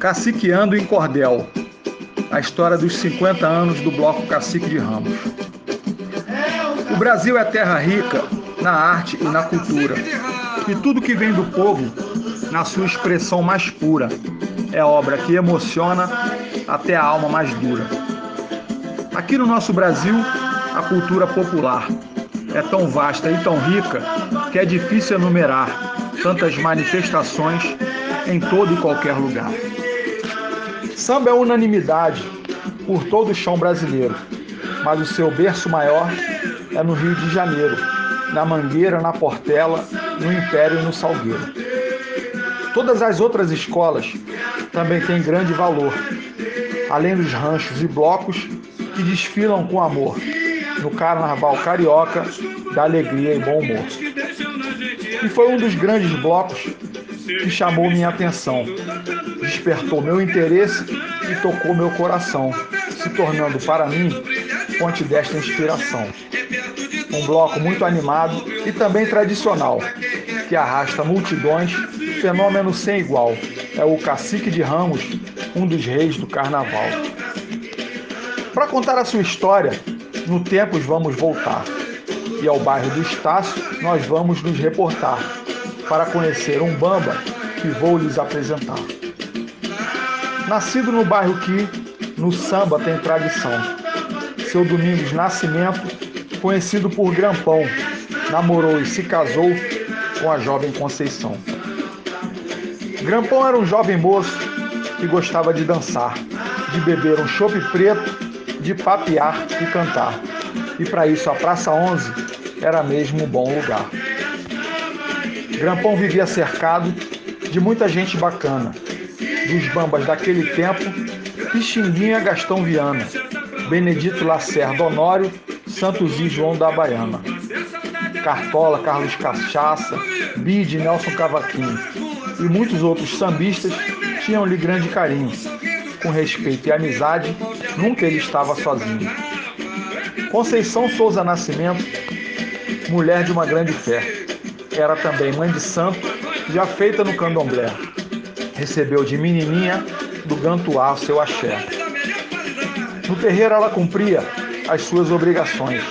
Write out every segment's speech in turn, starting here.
Caciqueando em Cordel, a história dos 50 anos do Bloco Cacique de Ramos. O Brasil é terra rica na arte e na cultura, e tudo que vem do povo, na sua expressão mais pura, é obra que emociona até a alma mais dura. Aqui no nosso Brasil, a cultura popular é tão vasta e tão rica que é difícil enumerar tantas manifestações em todo e qualquer lugar. Samba é unanimidade por todo o chão brasileiro, mas o seu berço maior é no Rio de Janeiro, na Mangueira, na Portela, no Império e no Salgueiro. Todas as outras escolas também têm grande valor, além dos ranchos e blocos que desfilam com amor no Carnaval Carioca da Alegria e Bom Humor. E foi um dos grandes blocos que chamou minha atenção, despertou meu interesse e tocou meu coração, se tornando para mim fonte desta inspiração. Um bloco muito animado e também tradicional, que arrasta multidões, fenômeno sem igual. É o Cacique de Ramos, um dos reis do carnaval. Para contar a sua história, no Tempos vamos voltar. E ao bairro do Estácio nós vamos nos reportar para conhecer um bamba que vou lhes apresentar. Nascido no bairro que no samba tem tradição. Seu Domingos Nascimento, conhecido por Grampão, namorou e se casou com a jovem Conceição. Grampão era um jovem moço que gostava de dançar, de beber um chope preto de papear e cantar. E para isso a Praça 11 era mesmo um bom lugar. Grampão vivia cercado de muita gente bacana, dos bambas daquele tempo, Pixinguinha Gastão Viana, Benedito Lacerda Honório, Santos e João da Baiana, Cartola, Carlos Cachaça, Bide, Nelson Cavaquinho e muitos outros sambistas tinham-lhe grande carinho, com respeito e amizade, nunca ele estava sozinho. Conceição Souza Nascimento, mulher de uma grande fé, era também mãe de santo, já feita no candomblé. Recebeu de menininha do Gantuá seu axé. No terreiro ela cumpria as suas obrigações,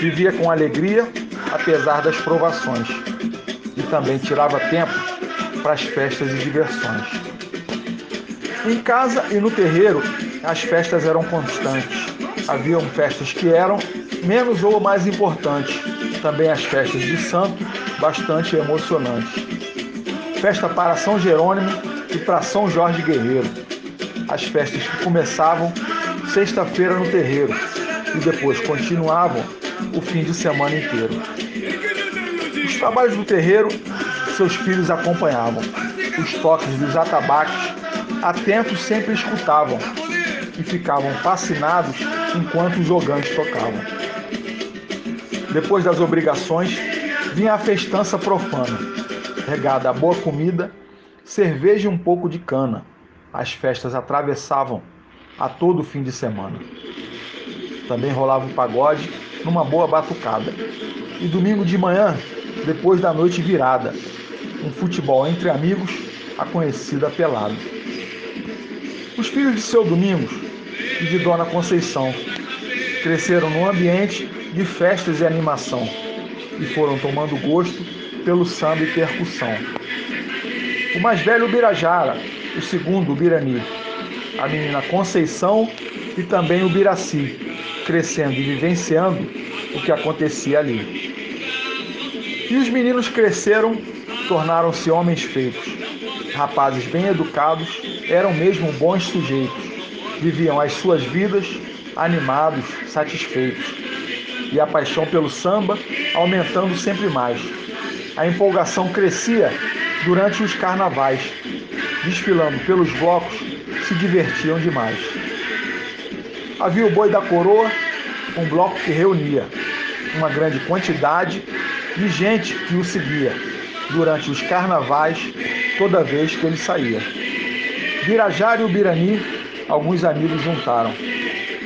vivia com alegria apesar das provações e também tirava tempo para as festas e diversões. Em casa e no terreiro, as festas eram constantes. Haviam festas que eram menos ou mais importantes. Também as festas de santo, bastante emocionantes. Festa para São Jerônimo e para São Jorge Guerreiro. As festas que começavam sexta-feira no terreiro e depois continuavam o fim de semana inteiro. Os trabalhos do terreiro, seus filhos acompanhavam. Os toques dos atabaques atentos sempre escutavam e ficavam fascinados enquanto os jogantes tocavam. Depois das obrigações, vinha a festança profana, regada a boa comida, cerveja e um pouco de cana. As festas atravessavam a todo fim de semana. Também rolava um pagode numa boa batucada. E domingo de manhã, depois da noite virada, um futebol entre amigos, a conhecida pelada. Os filhos de seu Domingos e de Dona Conceição cresceram num ambiente de festas e animação e foram tomando gosto pelo samba e percussão. O mais velho o Birajara, o segundo o Birani, a menina Conceição e também o Biraci, crescendo e vivenciando o que acontecia ali. E os meninos cresceram, tornaram-se homens feitos, rapazes bem educados eram mesmo bons sujeitos, viviam as suas vidas animados, satisfeitos, e a paixão pelo samba aumentando sempre mais. A empolgação crescia durante os carnavais, desfilando pelos blocos, se divertiam demais. Havia o boi da coroa, um bloco que reunia uma grande quantidade de gente que o seguia durante os carnavais, toda vez que ele saía. Birajara e o Birani, alguns amigos juntaram.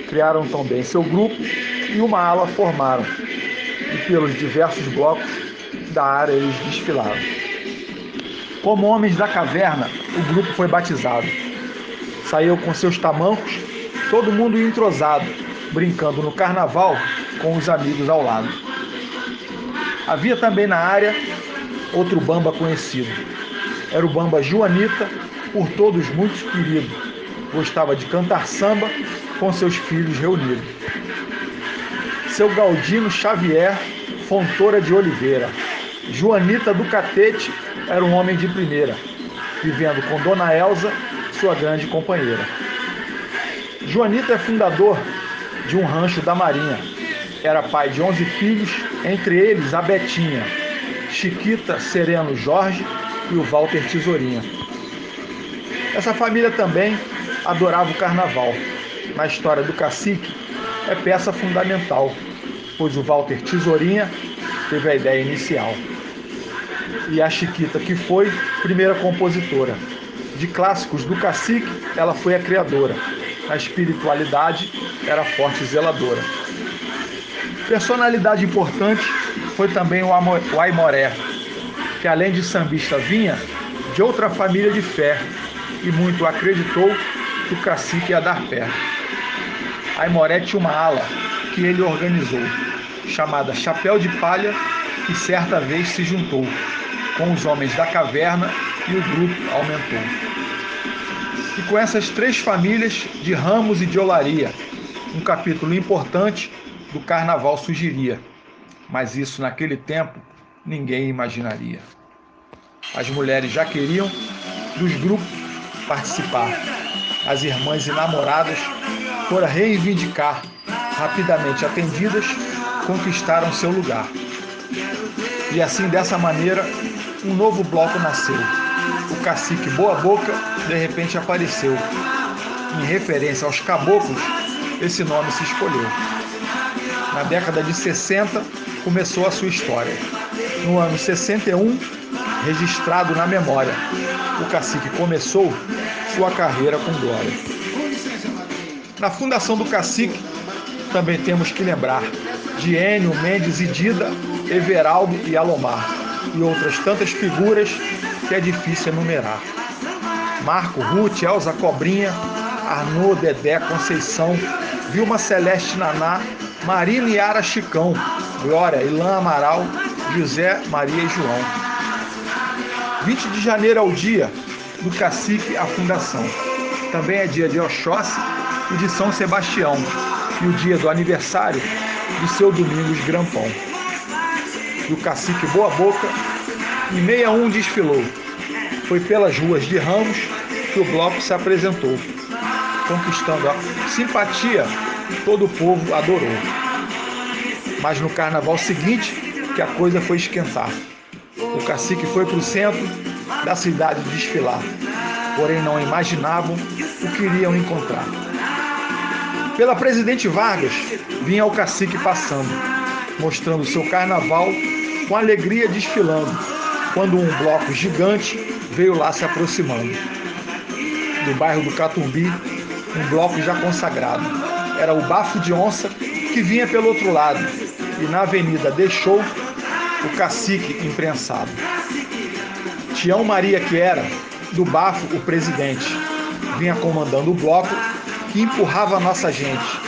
Criaram também seu grupo e uma ala formaram. E pelos diversos blocos da área eles desfilaram. Como homens da caverna, o grupo foi batizado. Saíam com seus tamancos, todo mundo entrosado, brincando no carnaval com os amigos ao lado. Havia também na área outro bamba conhecido. Era o bamba Joanita, por todos muito querido. Gostava de cantar samba com seus filhos reunidos. Seu Galdino Xavier Fontoura de Oliveira. Joanita do Catete era um homem de primeira, vivendo com Dona Elza, sua grande companheira. Joanita é fundador de um rancho da Marinha. Era pai de 11 filhos, entre eles a Betinha, Chiquita Sereno Jorge e o Walter Tesourinha. Essa família também adorava o carnaval. Na história do cacique, é peça fundamental, pois o Walter Tesourinha teve a ideia inicial. E a Chiquita, que foi primeira compositora. De clássicos do cacique, ela foi a criadora. Na espiritualidade, era forte e zeladora. Personalidade importante foi também o Aimoré, que além de sambista vinha de outra família de fé e muito acreditou que o cacique ia dar pé. Aimoré tinha uma ala que ele organizou, chamada Chapéu de Palha, que certa vez se juntou com os homens da caverna e o grupo aumentou. E com essas três famílias de ramos e de olaria, um capítulo importante do carnaval surgiria. Mas isso naquele tempo ninguém imaginaria. As mulheres já queriam dos grupos participar. As irmãs e namoradas foram reivindicar, rapidamente atendidas, conquistaram seu lugar. E assim, dessa maneira, um novo bloco nasceu. O cacique Boa Boca de repente apareceu. Em referência aos caboclos, esse nome se escolheu. Na década de 60, começou a sua história. No ano 61, registrado na memória, o cacique começou sua carreira com glória. Na fundação do cacique, também temos que lembrar de Enio, Mendes e Dida, Everaldo e Alomar, e outras tantas figuras que é difícil enumerar. Marco, Ruth, Elza Cobrinha, Arnaud, Dedé, Conceição, Vilma Celeste Naná, Marina e Ara Chicão, Glória, Ilan Amaral, José, Maria e João. 20 de janeiro é o dia do cacique à fundação. Também é dia de Oxóssi e de São Sebastião, e o dia do aniversário do seu Domingos Grampão. E o cacique Boa Boca, em 61 desfilou. Foi pelas ruas de Ramos que o bloco se apresentou, conquistando a simpatia todo o povo adorou. Mas no carnaval seguinte, que a coisa foi esquentar. O cacique foi para o centro da cidade desfilar, porém não imaginavam o que iriam encontrar. Pela Presidente Vargas vinha o cacique passando, mostrando seu carnaval com alegria desfilando, quando um bloco gigante veio lá se aproximando. Do bairro do Catumbi, um bloco já consagrado. Era o Bafo de Onça que vinha pelo outro lado e na avenida deixou o cacique imprensado. Tião Maria, que era, do Bafo, o presidente, vinha comandando o bloco que empurrava a nossa gente,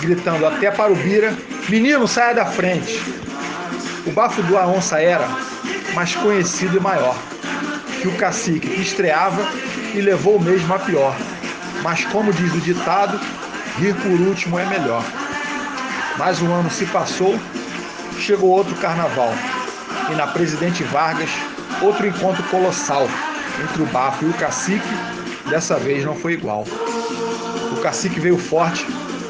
gritando até para o Bira: Menino, saia da frente! O bafo do Aonça era mais conhecido e maior que o cacique que estreava e levou mesmo a pior. Mas, como diz o ditado, rir por último é melhor. Mais um ano se passou, chegou outro carnaval. E na Presidente Vargas, outro encontro colossal entre o bafo e o cacique, dessa vez não foi igual. O cacique veio forte,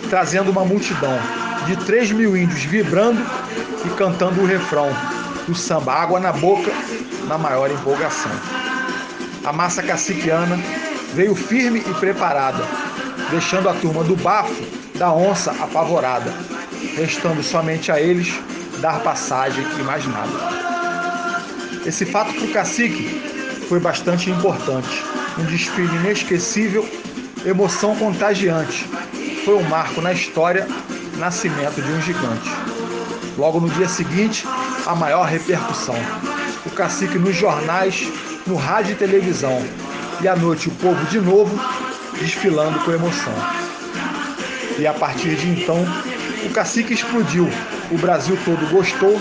trazendo uma multidão de 3 mil índios vibrando e cantando o refrão do samba Água na Boca na maior empolgação. A massa caciquiana veio firme e preparada, deixando a turma do bafo da onça apavorada, restando somente a eles dar passagem e mais nada. Esse fato para o cacique foi bastante importante, um desfile inesquecível emoção contagiante. Foi um marco na história, nascimento de um gigante. Logo no dia seguinte, a maior repercussão. O cacique nos jornais, no rádio e televisão. E à noite o povo de novo desfilando com emoção. E a partir de então, o cacique explodiu. O Brasil todo gostou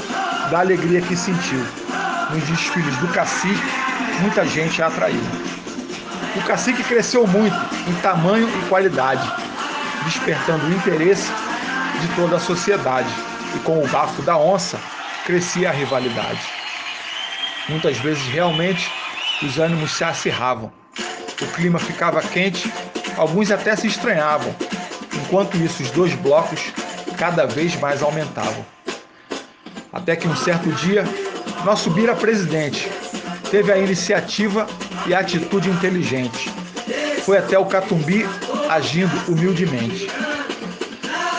da alegria que sentiu. Nos desfiles do cacique, muita gente a atraiu. O cacique cresceu muito em tamanho e qualidade, despertando o interesse de toda a sociedade. E com o bafo da onça, crescia a rivalidade. Muitas vezes, realmente, os ânimos se acirravam. O clima ficava quente, alguns até se estranhavam. Enquanto isso, os dois blocos cada vez mais aumentavam. Até que um certo dia, nosso Bira presidente teve a iniciativa e atitude inteligente. Foi até o Catumbi agindo humildemente.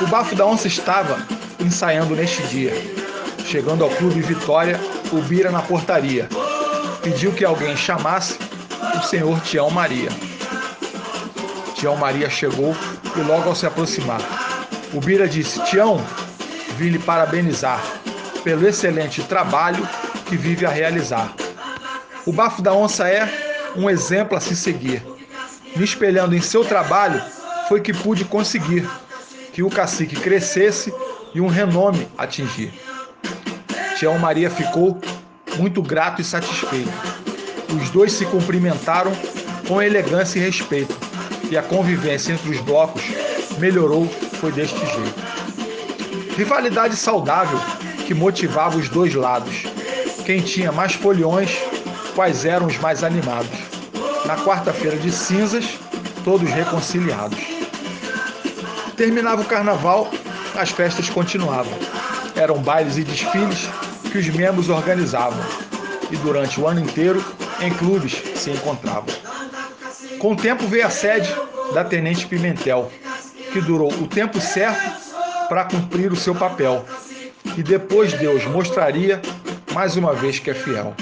O Bafo da Onça estava ensaiando neste dia. Chegando ao Clube Vitória, o Bira na portaria. Pediu que alguém chamasse o senhor Tião Maria. Tião Maria chegou e logo ao se aproximar, o Bira disse: Tião, vim lhe parabenizar pelo excelente trabalho que vive a realizar. O bafo da onça é um exemplo a se seguir. Me espelhando em seu trabalho, foi que pude conseguir que o cacique crescesse e um renome atingir. Tião Maria ficou muito grato e satisfeito. Os dois se cumprimentaram com elegância e respeito, e a convivência entre os blocos melhorou foi deste jeito. Rivalidade saudável que motivava os dois lados. Quem tinha mais foliões, quais eram os mais animados. Na quarta-feira de cinzas, todos reconciliados. Terminava o carnaval, as festas continuavam. Eram bailes e desfiles que os membros organizavam. E durante o ano inteiro, em clubes se encontravam. Com o tempo veio a sede da Tenente Pimentel, que durou o tempo certo para cumprir o seu papel. E depois Deus mostraria mais uma vez que é fiel.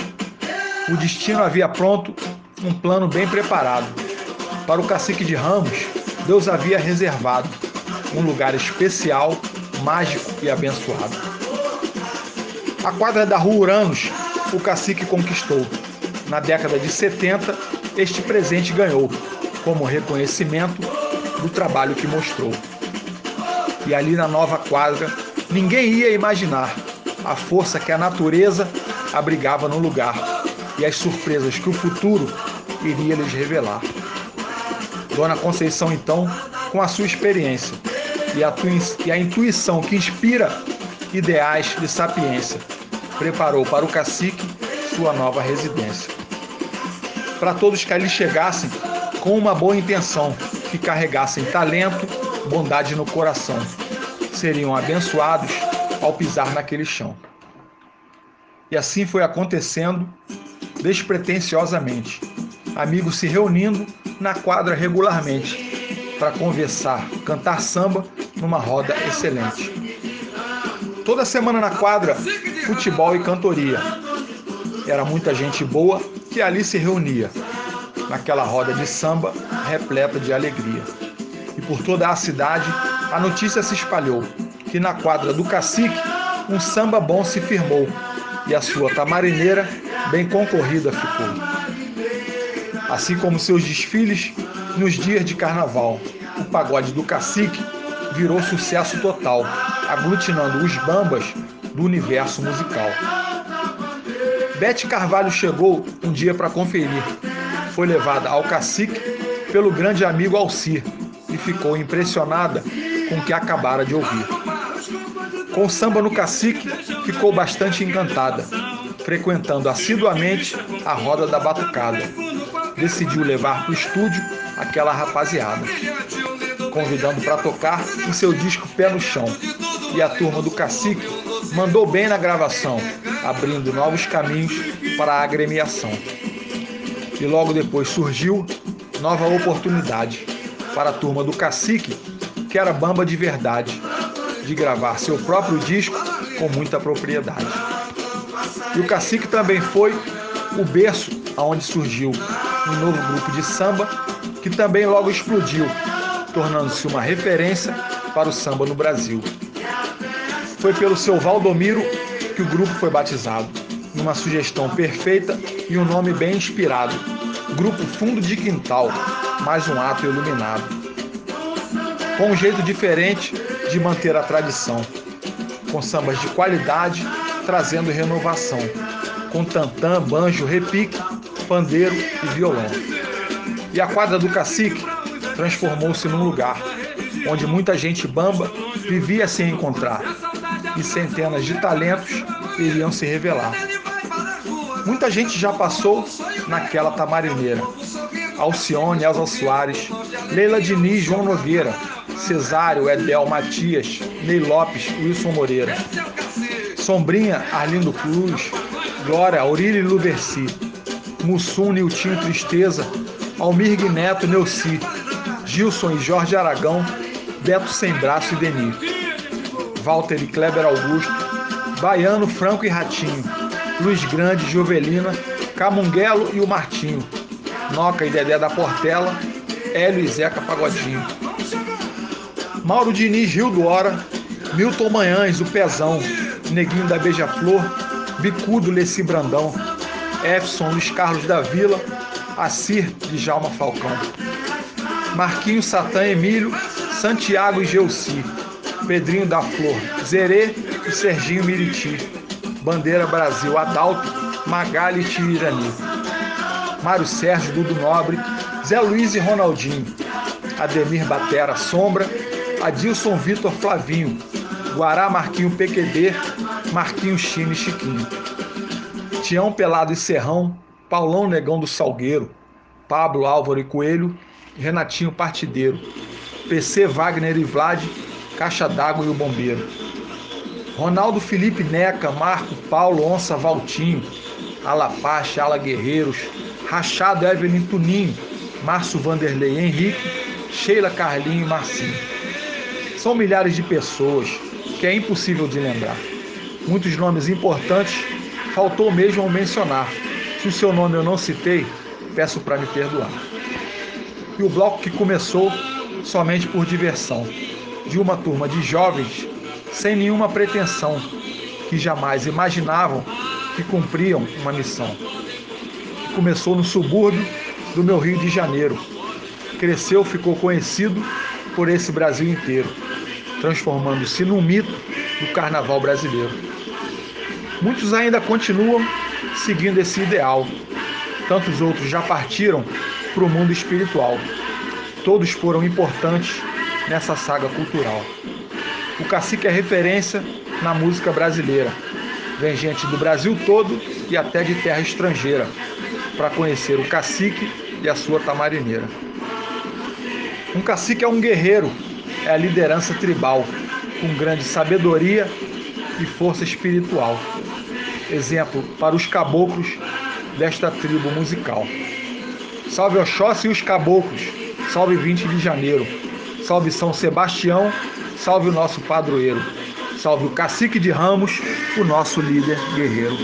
O destino havia pronto um plano bem preparado. Para o cacique de Ramos, Deus havia reservado um lugar especial, mágico e abençoado. A quadra da Rua Uranus, o cacique conquistou. Na década de 70, este presente ganhou, como reconhecimento do trabalho que mostrou. E ali na nova quadra, ninguém ia imaginar a força que a natureza abrigava no lugar e as surpresas que o futuro iria lhes revelar. Dona Conceição, então, com a sua experiência e a, e a intuição que inspira ideais de sapiência, preparou para o cacique sua nova residência. Para todos que ali chegassem com uma boa intenção, que carregassem talento, bondade no coração. Seriam abençoados ao pisar naquele chão. E assim foi acontecendo despretensiosamente. Amigos se reunindo na quadra regularmente para conversar, cantar samba numa roda excelente. Toda semana na quadra, futebol e cantoria. Era muita gente boa que ali se reunia naquela roda de samba repleta de alegria. E por toda a cidade, a notícia se espalhou que na quadra do cacique um samba bom se firmou e a sua tamarineira bem concorrida ficou. Assim como seus desfiles nos dias de carnaval, o pagode do cacique virou sucesso total, aglutinando os bambas do universo musical. Bete Carvalho chegou um dia para conferir foi levada ao cacique pelo grande amigo Alcir e ficou impressionada com o que acabara de ouvir. Com o samba no cacique, ficou bastante encantada, frequentando assiduamente a roda da batucada. Decidiu levar para o estúdio aquela rapaziada, convidando para tocar em seu disco Pé no Chão. E a turma do cacique mandou bem na gravação, abrindo novos caminhos para a agremiação e logo depois surgiu nova oportunidade para a turma do Cacique, que era bamba de verdade, de gravar seu próprio disco com muita propriedade. E o Cacique também foi o berço aonde surgiu um novo grupo de samba que também logo explodiu, tornando-se uma referência para o samba no Brasil. Foi pelo seu Valdomiro que o grupo foi batizado numa sugestão perfeita e um nome bem inspirado, Grupo Fundo de Quintal, mais um ato iluminado. Com um jeito diferente de manter a tradição, com sambas de qualidade, trazendo renovação, com tantã, banjo, repique, pandeiro e violão. E a quadra do cacique transformou-se num lugar onde muita gente bamba vivia sem encontrar, e centenas de talentos iriam se revelar. Muita gente já passou naquela tamarineira. Alcione, Elza Soares, Leila Diniz, João Nogueira, Cesário, Edel, Matias, Ney Lopes, Wilson Moreira. Sombrinha, Arlindo Cruz, Glória, Aurílio Luberci, Mussum, Niltinho Tristeza, Almir Neto, Neuci, Gilson e Jorge Aragão, Beto Sem Braço e Denir, Walter e Kleber Augusto, Baiano, Franco e Ratinho, Luiz Grande, Jovelina, Camunguelo e o Martinho, Noca e Dedé da Portela, Hélio e Zeca Pagodinho. Mauro Diniz, Rio do Hora, Milton Manhães, o Pezão, Neguinho da Beija-Flor, Bicudo, Leci Brandão, Efson, Luiz Carlos da Vila, Assir, de Jalma Falcão. Marquinhos, Satã, Emílio, Santiago e Geuci, Pedrinho da Flor, Zerê e Serginho Miriti. Bandeira Brasil, Adalto, Magali Tirirani. Mário Sérgio, Dudu Nobre, Zé Luiz e Ronaldinho. Ademir Batera, Sombra, Adilson Vitor Flavinho, Guará Marquinho PQD, Marquinho Chine e Chiquinho. Tião Pelado e Serrão, Paulão Negão do Salgueiro, Pablo Álvaro e Coelho, Renatinho Partideiro, PC Wagner e Vlad, Caixa d'Água e o Bombeiro. Ronaldo Felipe Neca, Marco Paulo Onça Valtinho, Alapache, Ala Guerreiros, Rachado Evelyn Tuninho, Márcio Vanderlei Henrique, Sheila Carlinho e Marcinho. São milhares de pessoas que é impossível de lembrar. Muitos nomes importantes faltou mesmo ao mencionar. Se o seu nome eu não citei, peço para me perdoar. E o bloco que começou somente por diversão, de uma turma de jovens sem nenhuma pretensão, que jamais imaginavam que cumpriam uma missão. Começou no subúrbio do meu Rio de Janeiro. Cresceu, ficou conhecido por esse Brasil inteiro, transformando-se num mito do carnaval brasileiro. Muitos ainda continuam seguindo esse ideal. Tantos outros já partiram para o mundo espiritual. Todos foram importantes nessa saga cultural. O cacique é referência na música brasileira. Vem gente do Brasil todo e até de terra estrangeira para conhecer o cacique e a sua tamarineira. Um cacique é um guerreiro, é a liderança tribal, com grande sabedoria e força espiritual. Exemplo para os caboclos desta tribo musical. Salve Oxóssi e os caboclos, salve 20 de janeiro, salve São Sebastião Salve o nosso padroeiro. Salve o cacique de Ramos, o nosso líder guerreiro.